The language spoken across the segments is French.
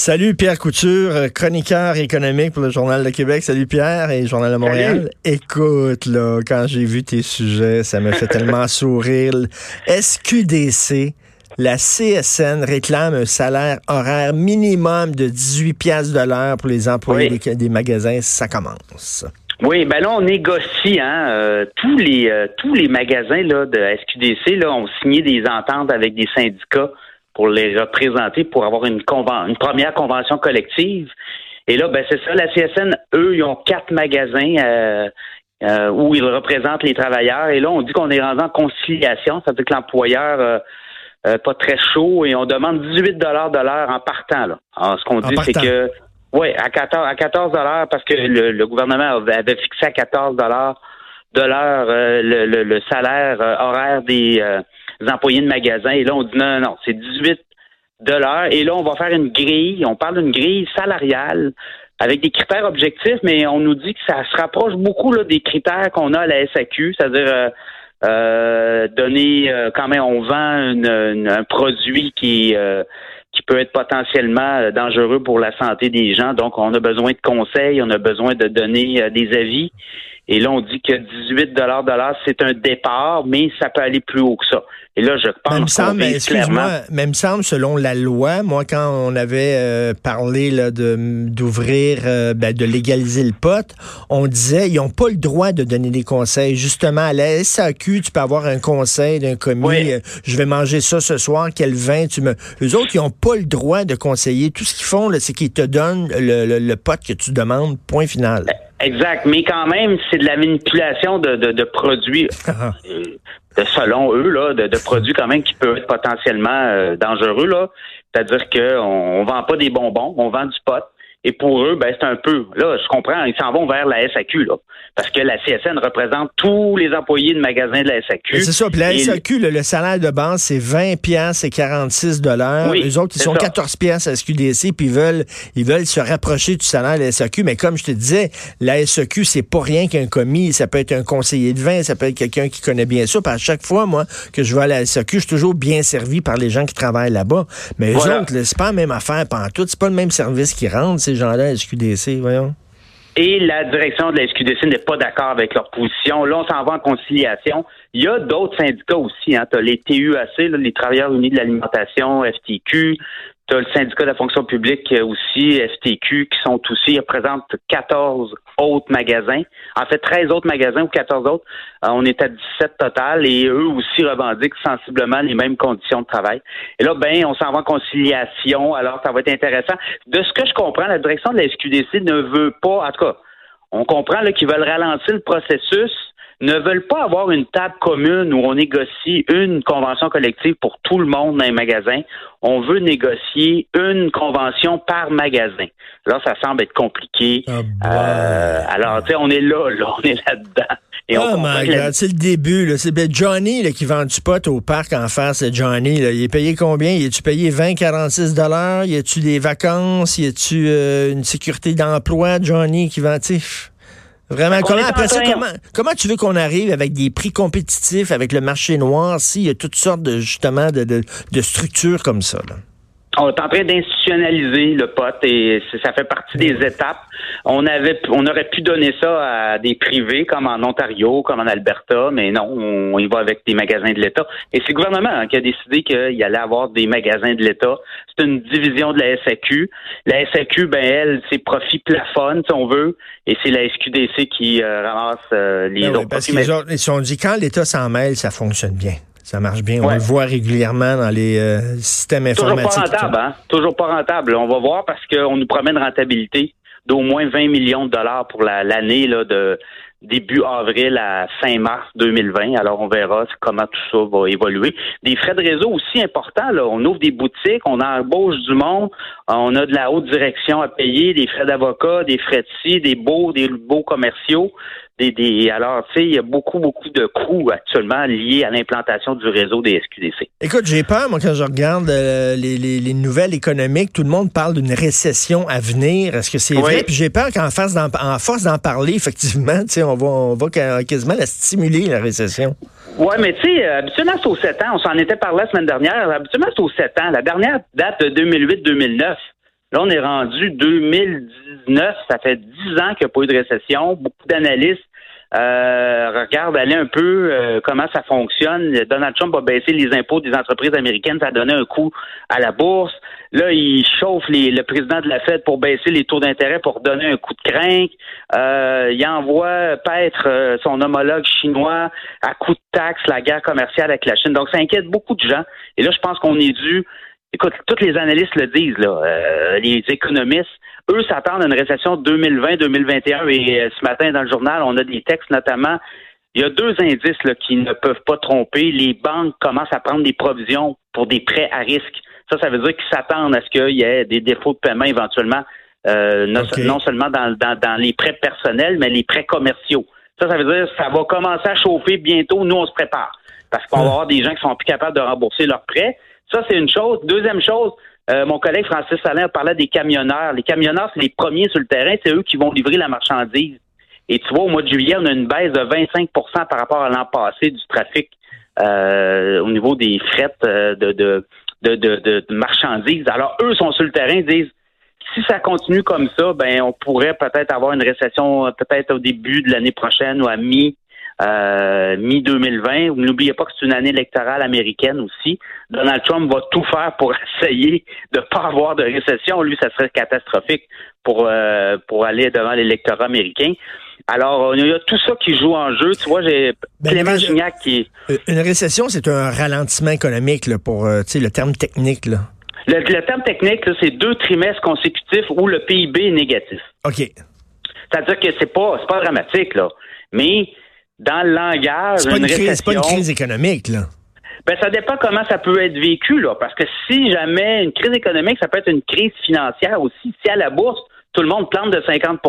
Salut Pierre Couture, euh, chroniqueur économique pour le Journal de Québec. Salut Pierre et Journal de Montréal. Écoute, là, quand j'ai vu tes sujets, ça me fait tellement sourire. SQDC, la CSN réclame un salaire horaire minimum de 18 pièces de l'heure pour les employés des, des magasins. Ça commence. Oui, ben là on négocie. Hein, euh, tous les euh, tous les magasins là de SQDC là ont signé des ententes avec des syndicats pour les représenter pour avoir une une première convention collective. Et là, ben c'est ça, la CSN, eux, ils ont quatre magasins euh, où ils représentent les travailleurs. Et là, on dit qu'on est rendu en conciliation. Ça veut dire que l'employeur pas très chaud et on demande 18 dollars de l'heure en partant. Là. Alors, ce qu'on dit, c'est que oui, à 14 à 14 dollars parce que le, gouvernement avait fixé à 14 dollars de l'heure euh, le, le, salaire euh, horaire des, euh, employés de magasin. Et là, on dit non, non, c'est 18 dollars. Et là, on va faire une grille. On parle d'une grille salariale avec des critères objectifs, mais on nous dit que ça se rapproche beaucoup là, des critères qu'on a à la SAQ, c'est-à-dire donner quand même on vend un produit qui est qui peut être potentiellement euh, dangereux pour la santé des gens. Donc, on a besoin de conseils, on a besoin de donner euh, des avis. Et là, on dit que 18 de l'heure, c'est un départ, mais ça peut aller plus haut que ça. Et là, je pense même semble, excuse-moi, même semble selon la loi, moi quand on avait euh, parlé là, de d'ouvrir, euh, ben, de légaliser le pot, on disait ils n'ont pas le droit de donner des conseils. Justement, à la SAQ, tu peux avoir un conseil d'un commis. Euh, je vais manger ça ce soir. Quel vin tu me Les autres, ils n'ont pas le droit de conseiller. Tout ce qu'ils font, c'est qu'ils te donnent le, le, le pot que tu demandes. Point final. Exact, mais quand même, c'est de la manipulation de, de, de produits, ah. de, selon eux, là, de, de, produits quand même qui peuvent être potentiellement euh, dangereux. là. C'est-à-dire qu'on on vend pas des bonbons, on vend du pot. Et pour eux, ben, c'est un peu, là, je comprends, ils s'en vont vers la SAQ, là. Parce que la CSN représente tous les employés de magasins de la SAQ. C'est ça. Puis la SAQ, le, salaire de base, c'est 20 pièces et 46 dollars. les autres, ils sont 14 pièces à SQDC, puis ils veulent, ils veulent se rapprocher du salaire de la SAQ. Mais comme je te disais, la SAQ, c'est pas rien qu'un commis. Ça peut être un conseiller de vin, ça peut être quelqu'un qui connaît bien ça. Puis à chaque fois, moi, que je vais à la SAQ, je suis toujours bien servi par les gens qui travaillent là-bas. Mais eux autres, c'est pas la même affaire tout. C'est pas le même service qui rendent, gens-là, SQDC, voyons et la direction de la SQDC n'est pas d'accord avec leur position. Là, on s'en va en conciliation. Il y a d'autres syndicats aussi. Hein. Tu as les TUAC, les Travailleurs unis de l'alimentation, FTQ. Tu as le syndicat de la fonction publique aussi, FTQ, qui sont aussi, représentent 14 autres magasins. En fait, 13 autres magasins ou 14 autres. Euh, on est à 17 total et eux aussi revendiquent sensiblement les mêmes conditions de travail. Et là, ben, on s'en va en conciliation. Alors, ça va être intéressant. De ce que je comprends, la direction de la SQDC ne veut pas, en tout cas, on comprend qu'ils veulent ralentir le processus ne veulent pas avoir une table commune où on négocie une convention collective pour tout le monde dans les magasins. On veut négocier une convention par magasin. Là, ça semble être compliqué. Ah, euh, alors, tu sais, on est là, là, on est là-dedans. oh my God, c'est le début. C'est Johnny là, qui vend du pot au parc en face. Johnny, là. il est payé combien? Il est-tu payé 20, 46 dollars? Y a-tu des vacances? Y a-tu euh, une sécurité d'emploi, Johnny, qui vend... Vraiment, comment, après ça, comment, comment tu veux qu'on arrive avec des prix compétitifs avec le marché noir s'il y a toutes sortes de, justement, de, de, de structures comme ça? Là? On est en train d'institutionnaliser le pot et ça fait partie des étapes. On avait, on aurait pu donner ça à des privés comme en Ontario, comme en Alberta, mais non, on y va avec des magasins de l'État. Et c'est le gouvernement hein, qui a décidé qu'il allait avoir des magasins de l'État. C'est une division de la SAQ. La SAQ, ben elle, ses profits plafonnent, si on veut, et c'est la SQDC qui euh, ramasse euh, les ben autres parce profits. ils ont dit quand l'État s'en mêle, ça fonctionne bien. Ça marche bien. On le voit régulièrement dans les euh, systèmes informatiques. Toujours pas rentable, hein? Toujours pas rentable. On va voir parce qu'on nous promet une rentabilité d'au moins 20 millions de dollars pour l'année là, de début avril à fin mars 2020. Alors, on verra comment tout ça va évoluer. Des frais de réseau aussi importants. Là. On ouvre des boutiques, on embauche du monde, on a de la haute direction à payer, des frais d'avocat, des frais de ci, des beaux, des beaux commerciaux. Des, alors, tu sais, il y a beaucoup, beaucoup de coûts actuellement liés à l'implantation du réseau des SQDC. Écoute, j'ai peur, moi, quand je regarde euh, les, nouvelles économiques, tout le monde parle d'une récession à venir. Est-ce que c'est vrai? Puis j'ai peur qu'en force d'en parler, effectivement, tu sais, on va, on va quasiment la stimuler, la récession. Oui, mais tu sais, habituellement, c'est aux 7 ans. On s'en était parlé la semaine dernière. Habituellement, c'est aux 7 ans. La dernière date de 2008-2009. Là, on est rendu 2019, ça fait 10 ans qu'il n'y a pas eu de récession. Beaucoup d'analystes euh, regardent aller un peu euh, comment ça fonctionne. Donald Trump a baissé les impôts des entreprises américaines, ça a donné un coup à la bourse. Là, il chauffe le président de la Fed pour baisser les taux d'intérêt pour donner un coup de crinque. Euh, il envoie paître euh, son homologue chinois à coup de taxes la guerre commerciale avec la Chine. Donc, ça inquiète beaucoup de gens. Et là, je pense qu'on est dû Écoute, tous les analystes le disent, là, euh, les économistes, eux s'attendent à une récession 2020-2021 et euh, ce matin dans le journal, on a des textes notamment. Il y a deux indices là, qui ne peuvent pas tromper. Les banques commencent à prendre des provisions pour des prêts à risque. Ça, ça veut dire qu'ils s'attendent à ce qu'il y ait des défauts de paiement éventuellement, euh, non, seulement dans, dans, les prêts personnels, mais les prêts commerciaux. Ça, ça veut dire que ça va commencer à chauffer bientôt. Nous, on se prépare. Parce qu'on va avoir des gens qui sont plus capables de rembourser leurs prêts. Ça, c'est une chose. Deuxième chose, euh, mon collègue Francis Alain parlait des camionneurs. Les camionneurs, c'est les premiers sur le terrain, c'est eux qui vont livrer la marchandise. Et tu vois, au mois de juillet, on a une baisse de 25% par rapport à l'an passé du trafic euh, au niveau des frettes euh, de, de, de, de, marchandises. Alors, eux sont sur le terrain, disent si ça continue comme ça, ben on pourrait peut-être avoir une récession peut-être au début de l'année prochaine ou à mi euh, mi-2020. N'oubliez pas que c'est une année électorale américaine aussi. Donald Trump va tout faire pour essayer de ne pas avoir de récession. Lui, ça serait catastrophique pour, euh, pour aller devant l'électorat américain. Alors, il y a tout ça qui joue en jeu. Tu vois, j'ai ben, Clément Gignac qui... Euh, une récession, c'est un ralentissement économique là, pour le terme technique. Là. Le, terme technique, c'est deux trimestres consécutifs où le PIB est négatif. OK. C'est-à-dire que c'est pas, pas dramatique, là. Mais dans le langage, c'est pas une, crise, pas une crise économique, là. Ben, ça dépend comment ça peut être vécu, là. Parce que si jamais une crise économique, ça peut être une crise financière aussi. Si à la bourse, tout le monde plante de 50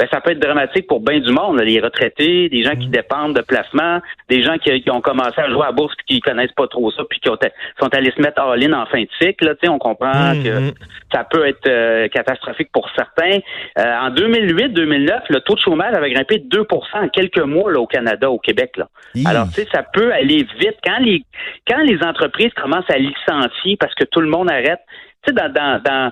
ben, ça peut être dramatique pour bien du monde, les retraités, des gens qui mm. dépendent de placements, des gens qui, ont commencé à jouer à la bourse puis qui connaissent pas trop ça puis qui sont allés se mettre all-in en fin de cycle. Là, on comprend mm, que mm. ça peut être euh, catastrophique pour certains. Euh, en 2008-2009, le taux de chômage avait grimpé de 2% en quelques mois là, au Canada, au Québec. Là. Alors, tu sais, ça peut aller vite. Quand les quand les entreprises commencent à licencier parce que tout le monde arrête, tu sais, dans, dans, dans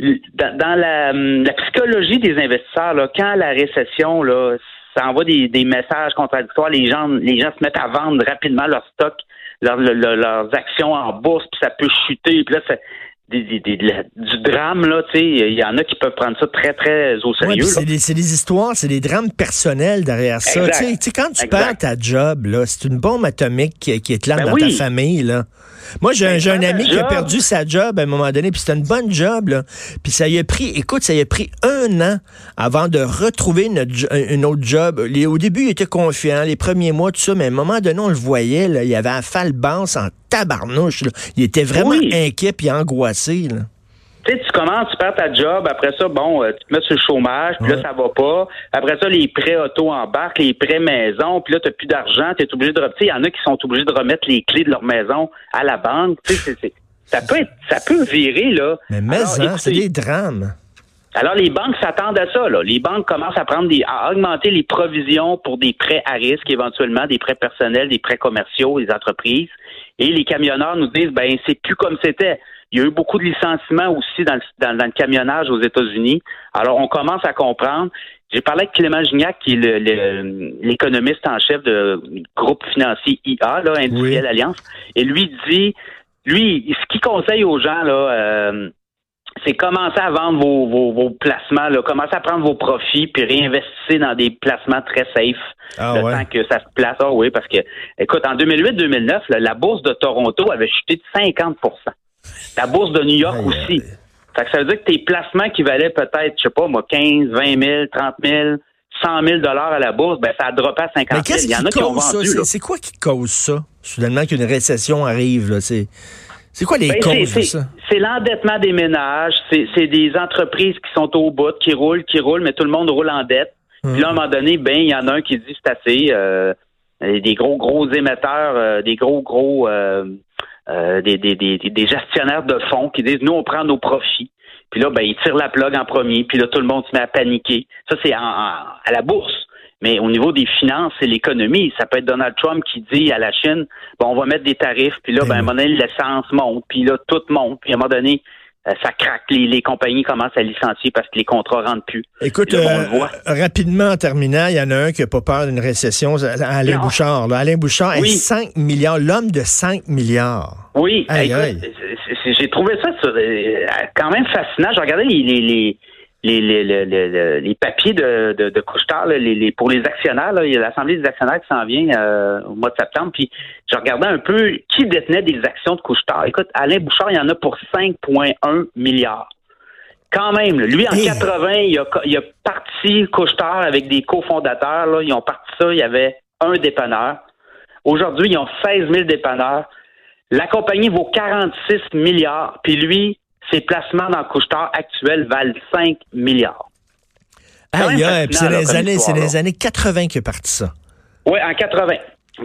dans, la, la, psychologie des investisseurs, là, quand la récession, là, ça envoie des, des, messages contradictoires, les gens, les gens se mettent à vendre rapidement leur stock, leurs actions en bourse, puis ça peut chuter, puis là, des, des, du drame, là, tu sais, il y en a qui peuvent prendre ça très, très au sérieux. c'est des, histoires, c'est des drames personnels derrière ça. Tu sais, quand tu perds ta job, là, c'est une bombe atomique qui, qui éclate ben dans ta famille, là. Moi, j'ai un, un, ami qui a perdu sa job à un moment donné, puis c'était une bonne job, là. Puis ça y a pris, écoute, ça y a pris un an avant de retrouver une, une autre job. au début, il était confiant, les premiers mois, tout ça, mais à un moment donné, on le voyait, là, il y avait un falbance en tabarnouche. Là. Il était vraiment inquiet puis angoissé. Là tu sais, tu commences, tu perds ta job, après ça, bon, euh, tu te mets sur le chômage, puis là, ça va pas. Après ça, les prêts auto embarquent, les prêts maison, puis là, tu plus d'argent, tu es obligé de... Tu sais, il y en a qui sont obligés de remettre les clés de leur maison à la banque. Tu sais, ça peut être, ça peut virer, là. Mais mais c'est des drames. Alors, les banques s'attendent à ça. Là. Les banques commencent à prendre des, à augmenter les provisions pour des prêts à risque, éventuellement, des prêts personnels, des prêts commerciaux, des entreprises. Et les camionneurs nous disent, ben, c'est plus comme c'était. Il y a eu beaucoup de licenciements aussi dans le, dans, le camionnage aux États-Unis. Alors, on commence à comprendre. J'ai parlé avec Clément Gignac, qui est l'économiste en chef du groupe financier IA, là, Industriel Alliance, et lui dit, lui, ce qu'il conseille aux gens, là, euh, c'est commencer à vendre vos, vos, vos placements, là, commencer à prendre vos profits puis réinvestir dans des placements très safe ah, le temps que ça se place. Ah oui, parce que, écoute, en 2008-2009, la bourse de Toronto avait chuté de 50% la bourse de New York aussi. ça veut dire que tes placements qui valaient peut-être, je sais pas, moi, 15, 20 000, 30 000, 100 000 dollars à la bourse, ben ça a droppé à 50 000. Il y en a qui ont vendu. C'est quoi qui cause ça? Soudainement qu'une récession arrive, C'est c'est quoi les ben, causes de ça? C'est l'endettement des ménages, c'est des entreprises qui sont au bout, qui roulent, qui roulent, mais tout le monde roule en dette. Puis là, à un moment donné, ben, il y en a un qui dit c'est assez. Euh, des gros, gros émetteurs, euh, des gros, gros euh, euh, des, des, des, des, gestionnaires de fonds qui disent nous on prend nos profits. Puis là, ben ils tirent la plug en premier. Puis là, tout le monde se met à paniquer. Ça c'est à la bourse. Mais au niveau des finances et l'économie, ça peut être Donald Trump qui dit à la Chine, bon, on va mettre des tarifs, puis là, ben, à un moment donné, l'essence monte, puis là, tout monte, puis à un moment donné, euh, ça craque. Les, compagnies commencent à licencier parce que les contrats rentrent plus. Écoute, euh, rapidement en terminant, il y en a un qui n'a pas peur d'une récession, Alain Bouchard. Alain Bouchard est 5 milliards, l'homme de 5 milliards. Oui, j'ai trouvé ça euh, quand même fascinant. J'ai regardé les, les, les, les, papiers de, de, de Couchetard les, pour les actionnaires. Là, il y a l'Assemblée des actionnaires qui s'en vient euh, au mois de septembre. Puis je regardais un peu qui détenait des actions de Couchetard. Écoute, Alain Bouchard, il y en a pour 5,1 milliards. Quand même, lui, en 80, il a, il a parti Couchetard avec des cofondateurs. Là, ils ont parti ça, il y avait un dépanneur. Aujourd'hui, ils ont 16 000 dépanneurs. La compagnie vaut 46 milliards. Puis lui, ses placements dans le couche-tard actuel valent 5 milliards. Aïe, aïe, c'est les, années, c'est les années 80 qu'il est parti ça. Oui, en 80.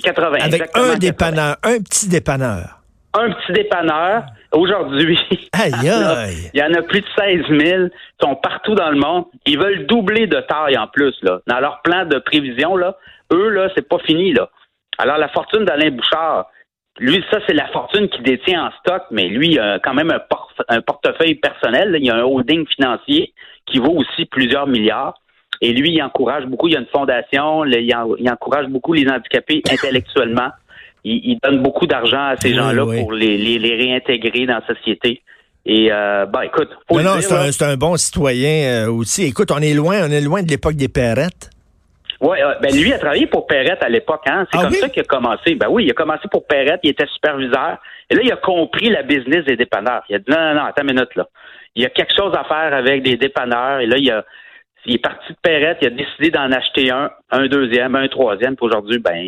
80 Avec un dépanneur, un petit dépanneur. Un petit dépanneur. Aujourd'hui, aïe, aïe. il y en a plus de 16 000. Ils sont partout dans le monde. Ils veulent doubler de taille en plus. Là. Dans leur plan de prévision, là, eux, là, c'est pas fini. Là. Alors, la fortune d'Alain Bouchard, lui, ça, c'est la fortune qu'il détient en stock, mais lui, il a quand même un, portefeuille personnel. Il y a un holding financier qui vaut aussi plusieurs milliards. Et lui, il encourage beaucoup. Il y a une fondation. Il, encourage beaucoup les handicapés intellectuellement. Il, donne beaucoup d'argent à ces gens-là pour les, réintégrer dans la société. Et euh, ben, écoute, non, non, c'est un, bon citoyen euh, aussi. Écoute, on est loin, on est loin de l'époque des perrettes. Oui, ben lui a travaillé pour Perrette à l'époque, hein. C'est ah comme ça qu'il a commencé. Ben oui, il a commencé pour Perrette, il était superviseur. Et là, il a compris la business des dépanneurs. Il a dit non, non, non, attends une minute là. Il y a quelque chose à faire avec des dépanneurs. Et là, il a il est parti de Perrette, il a décidé d'en acheter un, un deuxième, un troisième. Puis aujourd'hui, ben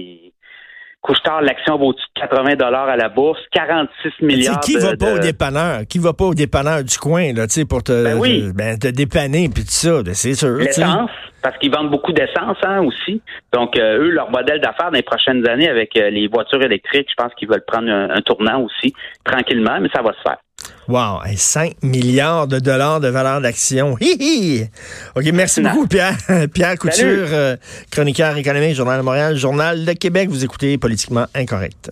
Couchetard, l'action vaut 80 dollars à la bourse, 46 milliards. qui va pas au dépanneur? Qui va pas au dépanneur du coin, là, tu sais, pour te, ben ben, te dépanner puis tout ça, c'est sûr. L'essence, parce qu'ils vendent beaucoup d'essence, hein, aussi. Donc, euh, eux, leur modèle d'affaires dans les prochaines années avec euh, les voitures électriques, je pense qu'ils veulent prendre un tournant aussi, tranquillement, mais ça va se faire. Wow, 5 milliards de dollars de valeur d'action. OK, merci beaucoup, Pierre. Pierre Couture, euh, chroniqueur économique, Journal de Montréal, Journal de Québec. Vous écoutez Politiquement Incorrect.